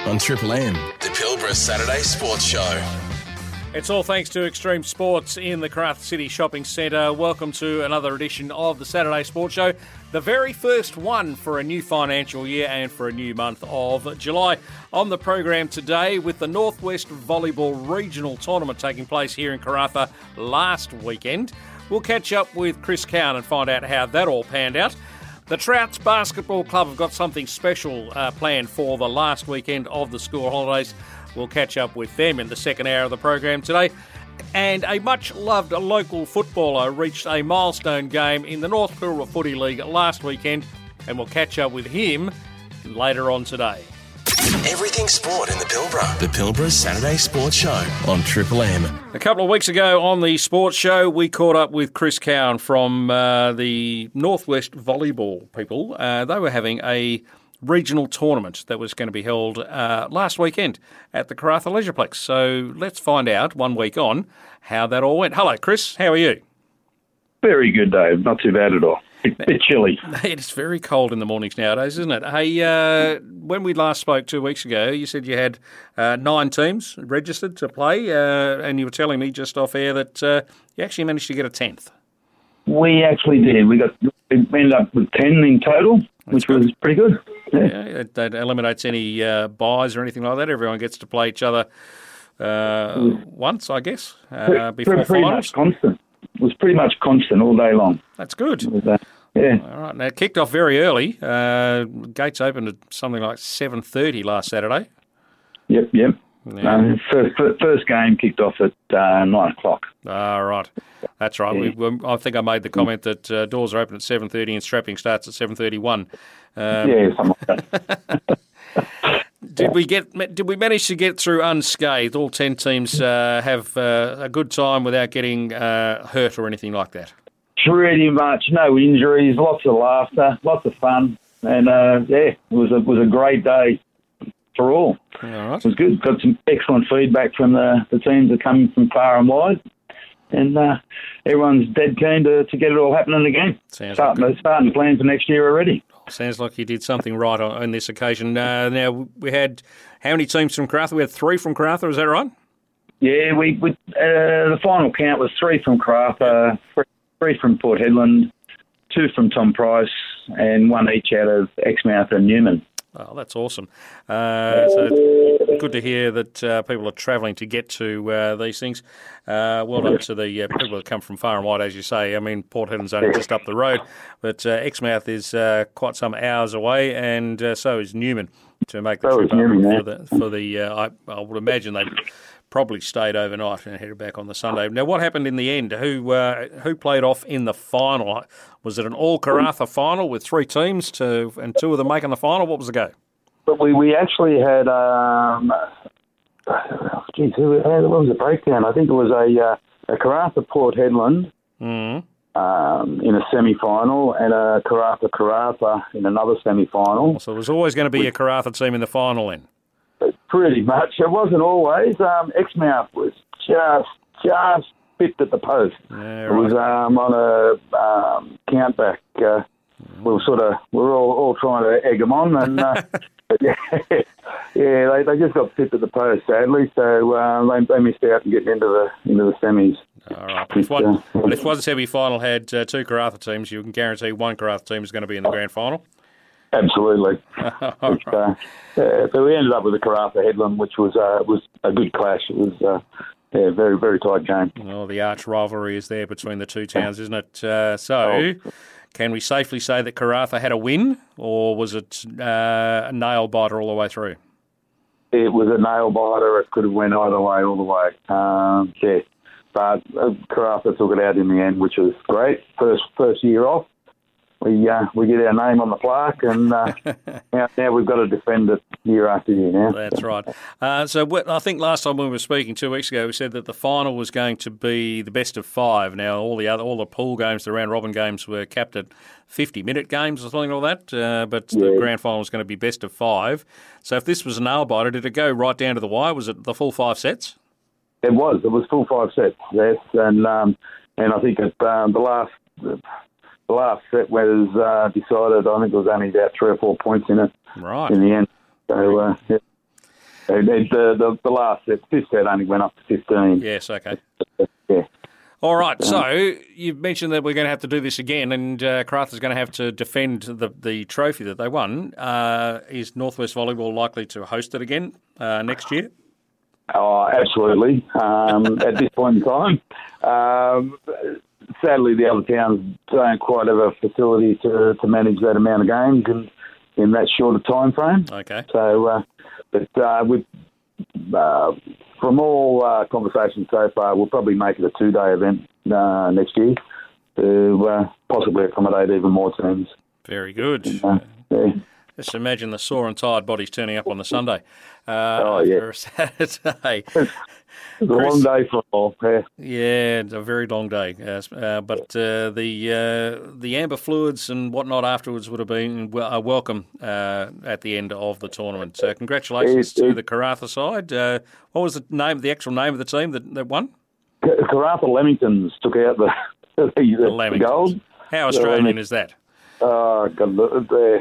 on Triple M, the Pilbara Saturday Sports Show. It's all thanks to Xtreme Sports in the Karratha City Shopping Centre. Welcome to another edition of the Saturday Sports Show, the very first one for a new financial year and for a new month of July. On the program today, with the Northwest Volleyball Regional Tournament taking place here in Karratha last weekend, we'll catch up with Chris Cowan and find out how that all panned out. The Trouts Basketball Club have got something special uh, planned for the last weekend of the school holidays. We'll catch up with them in the second hour of the program today. And a much loved local footballer reached a milestone game in the North Pilbara Footy League last weekend, and we'll catch up with him later on today. Everything sport in the Pilbara. The Pilbara Saturday Sports Show on Triple M. A couple of weeks ago on the sports show, we caught up with Chris Cowan from uh, the Northwest Volleyball people. Uh, they were having a regional tournament that was going to be held uh, last weekend at the Karratha Leisureplex. So let's find out, one week on, how that all went. Hello, Chris. How are you? Very good, Dave. Not too bad at all. Bit, bit chilly. It's very cold in the mornings nowadays, isn't it? Hey, uh, when we last spoke two weeks ago, you said you had uh, nine teams registered to play, uh, and you were telling me just off air that uh, you actually managed to get a tenth. We actually did. We got we ended up with ten in total, which was pretty good. Yeah. Yeah, that eliminates any uh, byes or anything like that. Everyone gets to play each other uh, once, I guess, uh, before pretty, pretty finals. much constant. It was pretty much constant all day long. That's good. Yeah. All right. Now it kicked off very early. Uh, gates opened at something like seven thirty last Saturday. Yep. Yep. Yeah. Um, first, first game kicked off at uh, nine o'clock. Ah, right. That's right. We, we, I think I made the comment that uh, doors are open at seven thirty and strapping starts at seven thirty-one. Um, yeah, something like that. Did we get? Did we manage to get through unscathed? All ten teams uh, have uh, a good time without getting uh, hurt or anything like that. Pretty much, no injuries, lots of laughter, lots of fun, and uh, yeah, it was a was a great day for all. All right. It was good. Got some excellent feedback from the, the teams that come from far and wide. And uh, everyone's dead keen to, to get it all happening again. Sounds starting, like starting to plan for next year already. Sounds like you did something right on, on this occasion. Uh, now we had how many teams from Karratha? We had three from Karratha. Is that right? Yeah, we, we uh, the final count was three from Karratha, three, three from Port Hedland, two from Tom Price, and one each out of Exmouth and Newman. Oh, that's awesome. Uh, so it's good to hear that uh, people are travelling to get to uh, these things. Uh, well done to the uh, people that come from far and wide, as you say. I mean, Port Hedland's only just up the road, but uh, Exmouth is uh, quite some hours away, and uh, so is Newman to make the So trip Newman, for the. For the uh, I, I would imagine they probably stayed overnight and headed back on the Sunday. Now, what happened in the end? Who uh, who played off in the final? Was it an all Karratha final with three teams to and two of them making the final? What was the go? But we, we actually had, um, geez, who, what was the breakdown? I think it was a, uh, a Karratha Port Hedland Mm. um, in a semi final and a Karratha Karratha in another semi final. So it was always going to be a Karratha team in the final then. Pretty much. It wasn't always. Um, Exmouth was just just pipped at the post. Yeah, It was um, on a um, countback. Uh, we were sort of we were all, all trying to egg them on, and uh, yeah, yeah, they, they just got pipped at the post sadly. So uh, they, they missed out and getting into the into the semis. All right. But if one, but if one semi final had uh, two Karratha teams, you can guarantee one Karratha team is going to be in the grand final. Absolutely. Which, uh, yeah, we ended up with a Karratha Hedland, which was uh, was a good clash. It was uh, yeah, very very tight game. Well, the arch rivalry is there between the two towns, isn't it? Uh, so, can we safely say that Karratha had a win, or was it uh, a nail biter all the way through? It was a nail biter. It could have went either way, all the way. Um, yeah, but uh, Karratha took it out in the end, which was great. First first year off, we uh, we get our name on the plaque, and uh, now, now we've got to defend it year after year. Now That's right. Uh, so I think last time when we were speaking two weeks ago, we said that the final was going to be the best of five. Now all the other all the pool games, the round robin games, were capped at fifty minute games or something like that. Uh, but the grand final was going to be best of five. So if this was a nail biter, did it go right down to the wire? Was it the full five sets? it was it was full five sets. Yes, and um, and I think it, um, the last last set was uh, decided. I think it was only about three or four points in it Right. in the end. So uh, yeah. the, the, the last set, fifth set only went up to 15. Yes, okay. Yeah. All right, so you've mentioned that we're going to have to do this again, and uh, is going to have to defend the the trophy that they won. Uh, is Northwest Volleyball likely to host it again uh, next year? Oh, absolutely. Um, at this point in time, um, sadly, the other towns don't quite have a facility to, to manage that amount of games in, in that shorter time frame. Okay. So, uh, but uh, with uh, from all uh, conversations so far, we'll probably make it a two day event uh, next year to uh, possibly accommodate even more teams. Very good. Uh, yeah. Just imagine the sore and tired bodies turning up on the Sunday. Uh, Oh, yeah. For a Saturday. It's a long day for all. Yeah. Yeah, it's a very long day. Uh, uh, but uh, the uh, the amber fluids and whatnot afterwards would have been wel- uh, welcome uh, at the end of the tournament. So congratulations It- to the Karratha side. Uh, what was the name, the actual name of the team that, that won? Karratha Lamingtons took out the, the, the, The gold. How Australian is that? Oh, God, uh,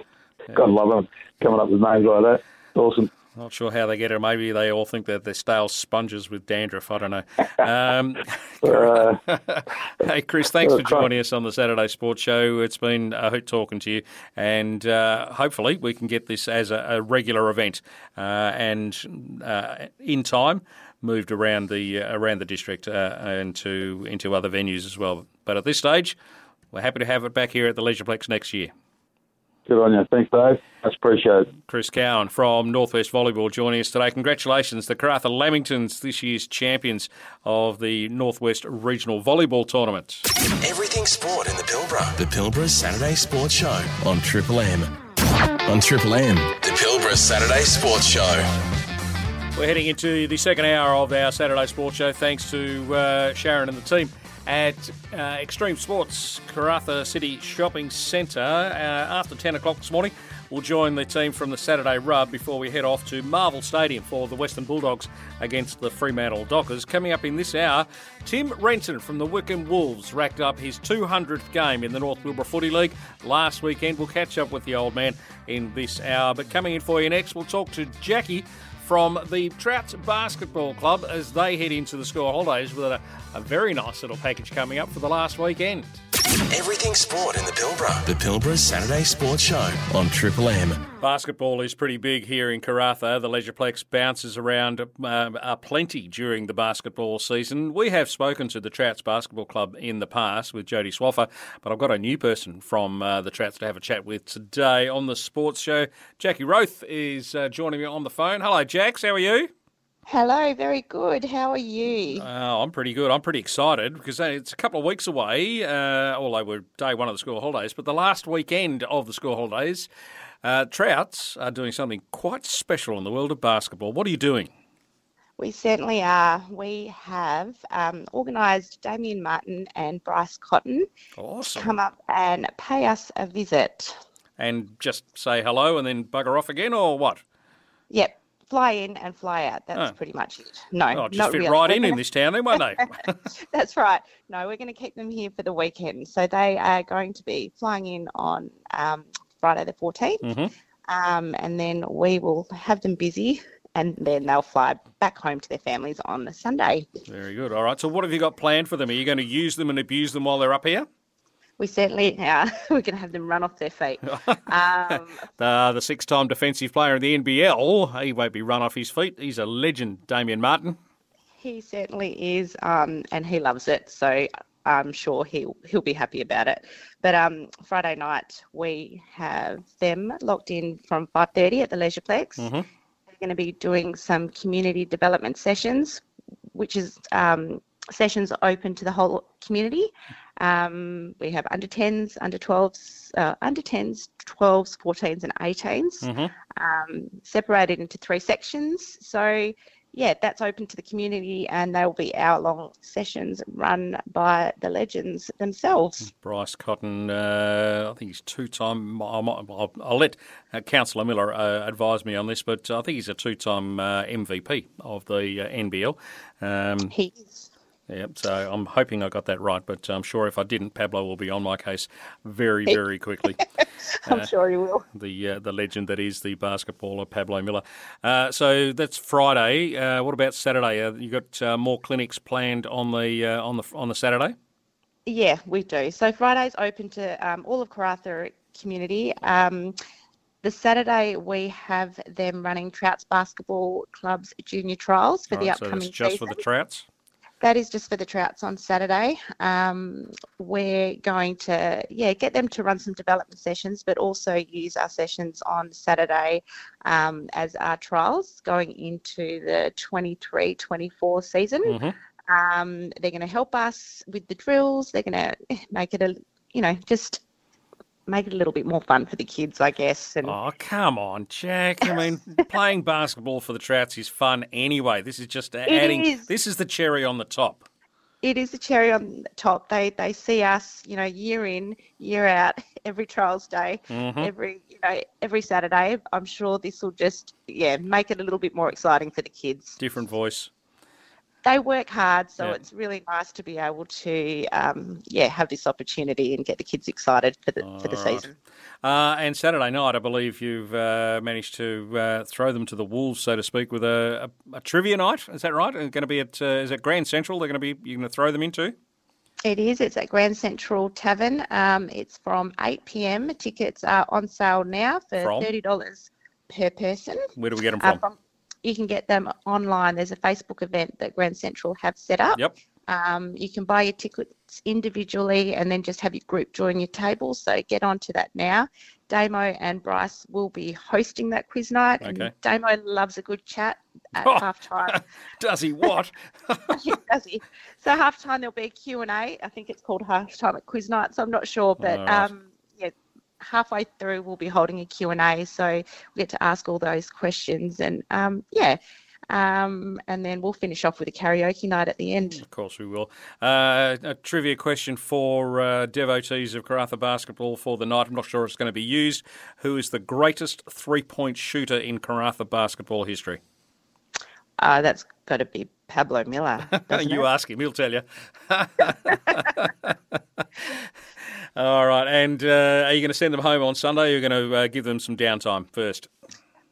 God love them coming up with names like that. Awesome. Not sure how they get it. Maybe they all think that they're stale sponges with dandruff. I don't know. Um, Uh, hey, Chris, thanks for joining us on the Saturday Sports Show. It's been a hoot talking to you, and uh, hopefully we can get this as a, a regular event uh, and uh, in time moved around the uh, around the district uh, and to into other venues as well. But at this stage, we're happy to have it back here at the Leisureplex next year. Good on you. Thanks, Dave. Much appreciated. Chris Cowan from Northwest Volleyball joining us today. Congratulations, the Karratha Lamingtons, this year's champions of the Northwest Regional Volleyball Tournament. Everything sport in the Pilbara. The Pilbara Saturday Sports Show on Triple M. On Triple M, the Pilbara Saturday Sports Show. We're heading into the second hour of our Saturday Sports Show, thanks to uh, Sharon and the team at uh, Xtreme Sports Karratha City Shopping Centre. Uh, after 10 o'clock this morning, we'll join the team from the Saturday Rub before we head off to Marvel Stadium for the Western Bulldogs against the Fremantle Dockers. Coming up in this hour, Tim Renton from the Wickham Wolves racked up his 200th game in the North Pilbara Footy League last weekend. We'll catch up with the old man in this hour. But coming in for you next, we'll talk to Jackie from the Trout Basketball Club as they head into the school holidays with a, a very nice little package coming up for the last weekend. Everything sport in the Pilbara. The Pilbara Saturday Sports Show on Triple M. Basketball is pretty big here in Karratha. The Leisureplex bounces around uh, uh, plenty during the basketball season. We have spoken to the Trouts Basketball Club in the past with Jody Swaffer, but I've got a new person from uh, the Trouts to have a chat with today on the sports show. Jackie Roth is uh, joining me on the phone. Hello, Jax. How are you? Hello, very good. How are you? Oh, I'm pretty good. I'm pretty excited because uh, it's a couple of weeks away, uh, although we're day one of the school holidays, but the last weekend of the school holidays, uh, Trouts are doing something quite special in the world of basketball. What are you doing? We certainly are. We have um, organised Damian Martin and Bryce Cotton to come up and pay us a visit. And just say hello and then bugger off again, or what? Yep, fly in and fly out. That's Oh. pretty much it. No, Oh, just not fit really. right in in this town, then, won't they? That's right. No, we're going to keep them here for the weekend. So they are going to be flying in on um, Friday the 14th. Mhm. Um, and then we will have them busy and then they'll fly back home to their families on the Sunday. Very good. All right. So, what have you got planned for them? Are you going to use them and abuse them while they're up here? We certainly are. We're going to have them run off their feet. Um, The, the six time defensive player in the NBL, he won't be run off his feet. He's a legend, Damian Martin. he certainly is, um, and he loves it. So I'm sure he'll he'll be happy about it. But um, Friday night we have them locked in from 5:30 at the Leisureplex. Mhm. They're going to be doing some community development sessions, which is um, sessions open to the whole community. Um, we have under 10s, under 12s, uh, under 10s, 12s, 14s, and 18s Mhm. um, separated into three sections. So, yeah, that's open to the community, and they will be hour-long sessions run by the legends themselves. Bryce Cotton, uh, I think he's two time. I'll, I'll, let uh, Councillor Miller uh, advise me on this, but I think he's a two time uh, MVP of the uh, NBL. Um, He's Yep. So I'm hoping I got that right, but I'm sure if I didn't, Pablo will be on my case very, very quickly. I'm uh, sure he will. The uh, the legend that is the basketballer Pablo Miller. Uh, so that's Friday. Uh, what about Saturday? Uh, you got uh, more clinics planned on the on the on the Saturday? Yeah, we do. So Friday's open to um, all of Karratha community. Um, the Saturday we have them running Trouts Basketball Club's junior trials for All the right, upcoming so that's just season. for the Trouts. That is just for the Trouts on Saturday. Um, we're going to yeah get them to run some development sessions, but also use our sessions on Saturday um, as our trials going into the 23-24 season. Mm-hmm. Um, they're going to help us with the drills. They're going to make it a you know just make it a little bit more fun for the kids, I guess. And oh, come on, Jack. I mean, playing basketball for the Trouts is fun anyway. This is just adding. Is. This is the cherry on the top. It is the cherry on the top. They they see us, you know, year in, year out, every trials day, mm-hmm. every you know, every Saturday. I'm sure this will just yeah make it a little bit more exciting for the kids. Different voice they work hard, so yeah. it's really nice to be able to, um, yeah, have this opportunity and get the kids excited for the for the right. season. Uh, and Saturday night, I believe you've uh, managed to uh, throw them to the wolves, so to speak, with a, a, a trivia night. Is that right? Going to be at uh, is it Grand Central? They're going to be you're going to throw them into. It is. It's at Grand Central Tavern. Um, it's from 8 p.m. Tickets are on sale now for from? thirty dollars per person. Where do we get them from? from you can get them online. There's a Facebook event that Grand Central have set up. Yep. Um, you can buy your tickets individually and then just have your group join your table. So get onto that now. Damo and Bryce will be hosting that quiz night. Okay. And Damo loves a good chat at Oh. half time. Does he what? Does he? So half time there'll be a Q&A. I think it's called half time at quiz night. So I'm not sure, but right. um, halfway through we'll be holding a Q&A. So we get to ask all those questions and um, yeah. Um, and then we'll finish off with a karaoke night at the end. Of course, we will. Uh, a trivia question for uh, devotees of Karratha basketball for the night. I'm not sure it's going to be used. Who is the greatest three point shooter in Karratha basketball history? Uh, that's got to be Pablo Miller. you it? ask him, he'll tell you. All right. And uh, are you going to send them home on Sunday or are you going to uh, give them some downtime first?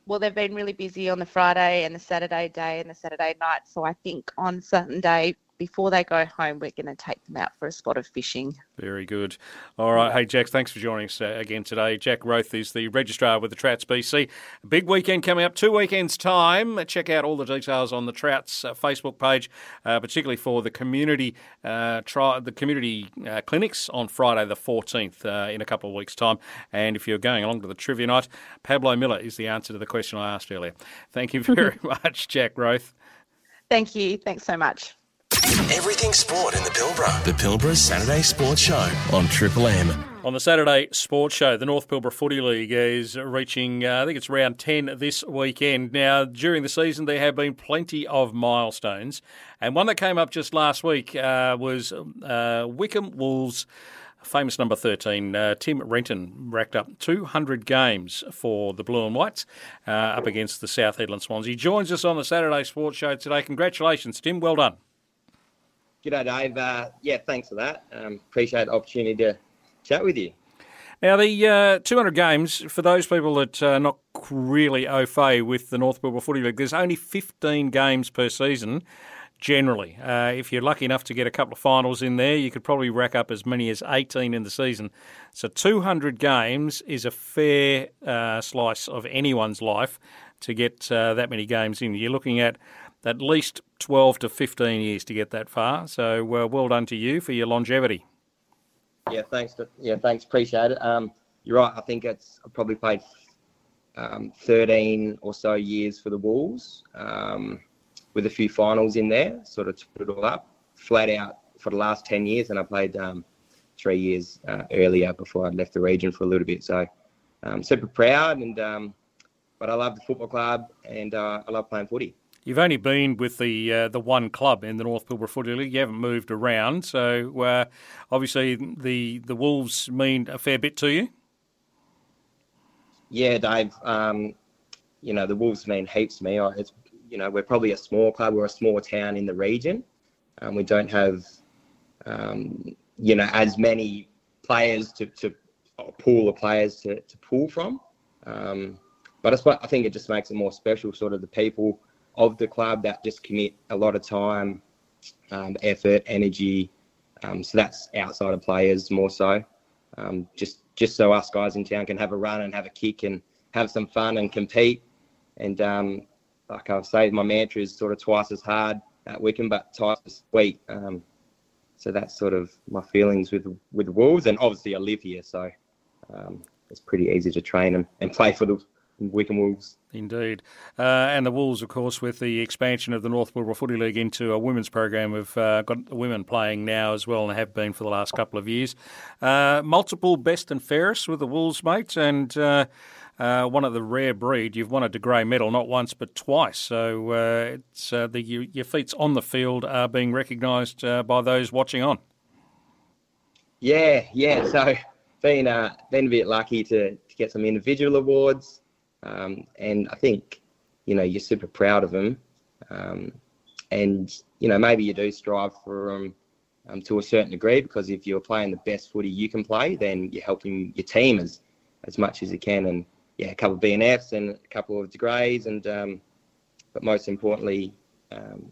Well, they've been really busy on the Friday and the Saturday day and the Saturday night. So I think on Sunday, before they go home, we're going to take them out for a spot of fishing. Very good. All right. Hey, Jack, thanks for joining us uh, again today. Jack Roth is the registrar with the Trouts BC. Big weekend coming up, two weekends' time. Check out all the details on the Trouts uh, Facebook page, uh, particularly for the community uh, tri- the community uh, clinics on Friday the 14th uh, in a couple of weeks' time. And if you're going along to the trivia night, Pablo Miller is the answer to the question I asked earlier. Thank you very much, Jack Roth. Thank you. Thanks so much. Everything sport in the Pilbara. The Pilbara Saturday Sports Show on Triple M. On the Saturday Sports Show, the North Pilbara Footy League is reaching, uh, I think it's round 10 this weekend. Now, during the season, there have been plenty of milestones, and one that came up just last week uh, was uh, Wickham Wolves. Famous number 13, uh, Tim Renton, racked up 200 games for the Blue and Whites uh, up against the South Hedland Swans. He joins us on the Saturday Sports Show today. Congratulations, Tim. Well done. G'day, Dave. Uh, yeah, thanks for that. Um, appreciate the opportunity to chat with you. Now, the uh, 200 games, for those people that are not really au fait with the North Pilbara Footy League, there's only 15 games per season generally. Uh, if you're lucky enough to get a couple of finals in there, you could probably rack up as many as 18 in the season. So 200 games is a fair uh, slice of anyone's life to get uh, that many games in. You're looking at at least 12 to 15 years to get that far. So uh, well done to you for your longevity. Yeah, thanks. To, yeah, thanks. Appreciate it. Um, you're right. I think it's I probably played um, 13 or so years for the Wolves, um, with a few finals in there. Sort of put it all up, flat out for the last 10 years, and I played um, three years uh, earlier before I left the region for a little bit. So, I'm super proud, and um, but I love the football club, and uh, I love playing footy. You've only been with the uh, the one club in the North Pilbara Footy League. You haven't moved around, so uh, obviously the the Wolves mean a fair bit to you. Yeah, Dave. Um, you know the Wolves mean heaps to me. You know we're probably a small club. We're a small town in the region, Um, we don't have, um, you know, as many players to, to pool of players to, to pull from. Um, but I, I think it just makes it more special, sort of the people of the club that just commit a lot of time, um, effort, energy. Um, so that's outside of players more so. Um, just just so us guys in town can have a run and have a kick and have some fun and compete. And um, like I've said, my mantra is sort of twice as hard at Wickham, but twice as sweet. Um, so that's sort of my feelings with with Wolves, and obviously I live here, so um, it's pretty easy to train and, and play for the Wickham Wolves. Indeed. Uh, and the Wolves, of course, with the expansion of the North Pilbara Footy League into a women's program, have uh, got the women playing now as well and have been for the last couple of years. Uh, multiple best and fairest with the Wolves, mates, and uh, uh, one of the rare breed. You've won a De Grey medal not once but twice. So uh, it's the, your feats on the field are being recognised by those watching on. Yeah, yeah. So been been a bit lucky to, to get some individual awards. Um, and I think, you know, you're super proud of them. Um, and, you know, maybe you do strive for them um, to a certain degree because if you're playing the best footy you can play, then you're helping your team as, as much as you can. And, yeah, a couple of BNFs and a couple of degrees. And, um, but most importantly, um,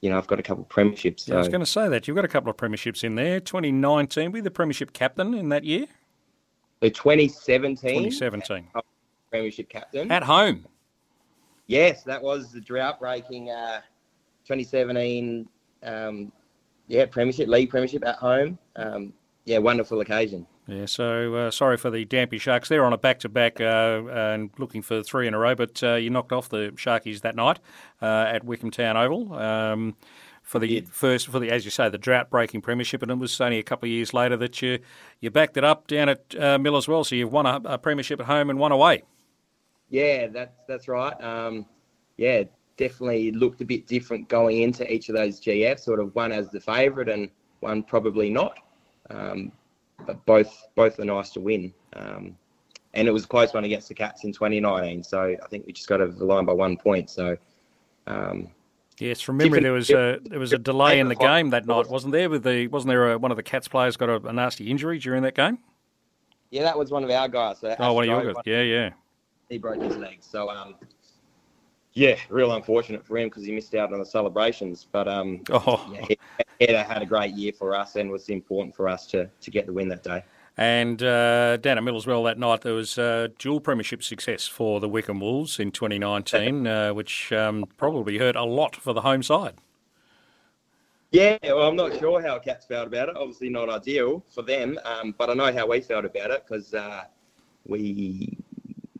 you know, I've got a couple of premierships. So. Yeah, I was going to say that. You've got a couple of premierships in there. 2019, were you the premiership captain in that year? So 2017. 2017 premiership captain. At home. Yes, that was the drought breaking uh, 2017. Um, yeah, premiership, league premiership at home. Um, yeah, wonderful occasion. Yeah, so uh, sorry for the Dampier Sharks. They're on a back to back and looking for three in a row, but uh, you knocked off the Sharkies that night uh, at Wickham Town Oval. Um, for the yeah. first, for the as you say, the drought breaking premiership, and it was only a couple of years later that you you backed it up down at uh, Mill as well. So you've won a, a premiership at home and one away. Yeah, that's that's right. Um, yeah, definitely looked a bit different going into each of those GFs. Sort of one as the favourite and one probably not. Um, but both both are nice to win. Um, and it was a close one against the Cats in 2019. So I think we just got over the line by one point. So. Um, yes, from memory, there was a there was a delay in the game that night, wasn't there? With the wasn't there a, one of the Cats players got a, a, nasty injury during that game? Yeah, that was one of our guys. So oh, one of your guys. Yeah, yeah he broke his leg. So um, yeah, real unfortunate for him because he missed out on the celebrations. But um, oh. yeah, he, he, had a great year for us and was important for us to to get the win that day. And uh, down at Millars Well that night, there was uh, dual premiership success for the Wickham Wolves in 2019, uh, which um, probably hurt a lot for the home side. Yeah, well, I'm not sure how Cats felt about it. Obviously, not ideal for them, um, but I know how we felt about it because uh, we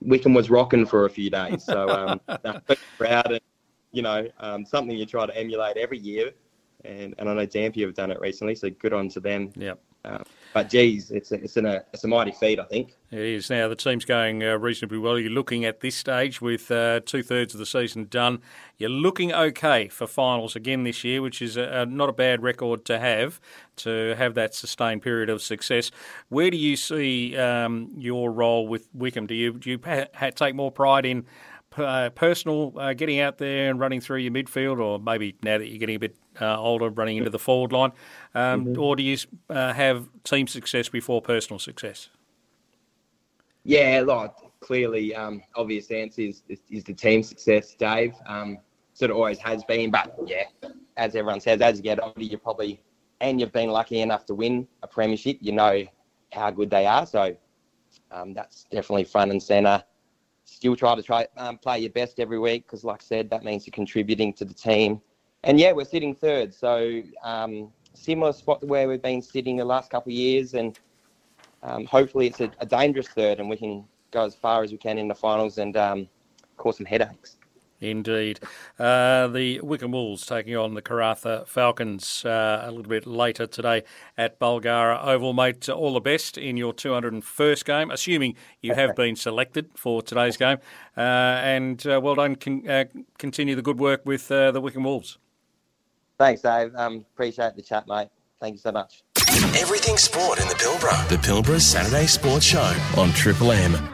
Wickham was rocking for a few days. So um, proud and you know um, something you try to emulate every year. And, and I know Dampier have done it recently, so good on to them. Yep. Um, but geez, it's a, it's, a, it's a mighty feat, I think. It is. Now, the team's going uh, reasonably well. You're looking at this stage with uh, two thirds of the season done. You're looking okay for finals again this year, which is a, a, not a bad record to have, to have that sustained period of success. Where do you see um, your role with Wickham? Do you, do you ha- take more pride in uh, personal uh, getting out there and running through your midfield, or maybe now that you're getting a bit uh, older, running into the forward line, um, mm-hmm. or do you uh, have team success before personal success? Yeah, like clearly, um, obvious answer is, is, is the team success, Dave. Um, sort of always has been, but yeah, as everyone says, as you get older, you probably and you've been lucky enough to win a premiership, you know how good they are. So um, that's definitely front and centre still try to try um, play your best every week because, like I said, that means you're contributing to the team. And yeah, we're sitting third, so um, similar spot to where we've been sitting the last couple of years, and um, hopefully it's a, a, dangerous third, and we can go as far as we can in the finals and um, cause some headaches. Indeed. Uh, the Wickham Wolves taking on the Karratha Falcons uh, a little bit later today at Bulgarra Oval. Mate, all the best in your 201st game, assuming you have been selected for today's game. Uh, and uh, well done. Con- uh, continue the good work with uh, the Wickham Wolves. Thanks, Dave. Um, appreciate the chat, mate. Thank you so much. Everything sport in the Pilbara. The Pilbara Saturday Sports Show on Triple M.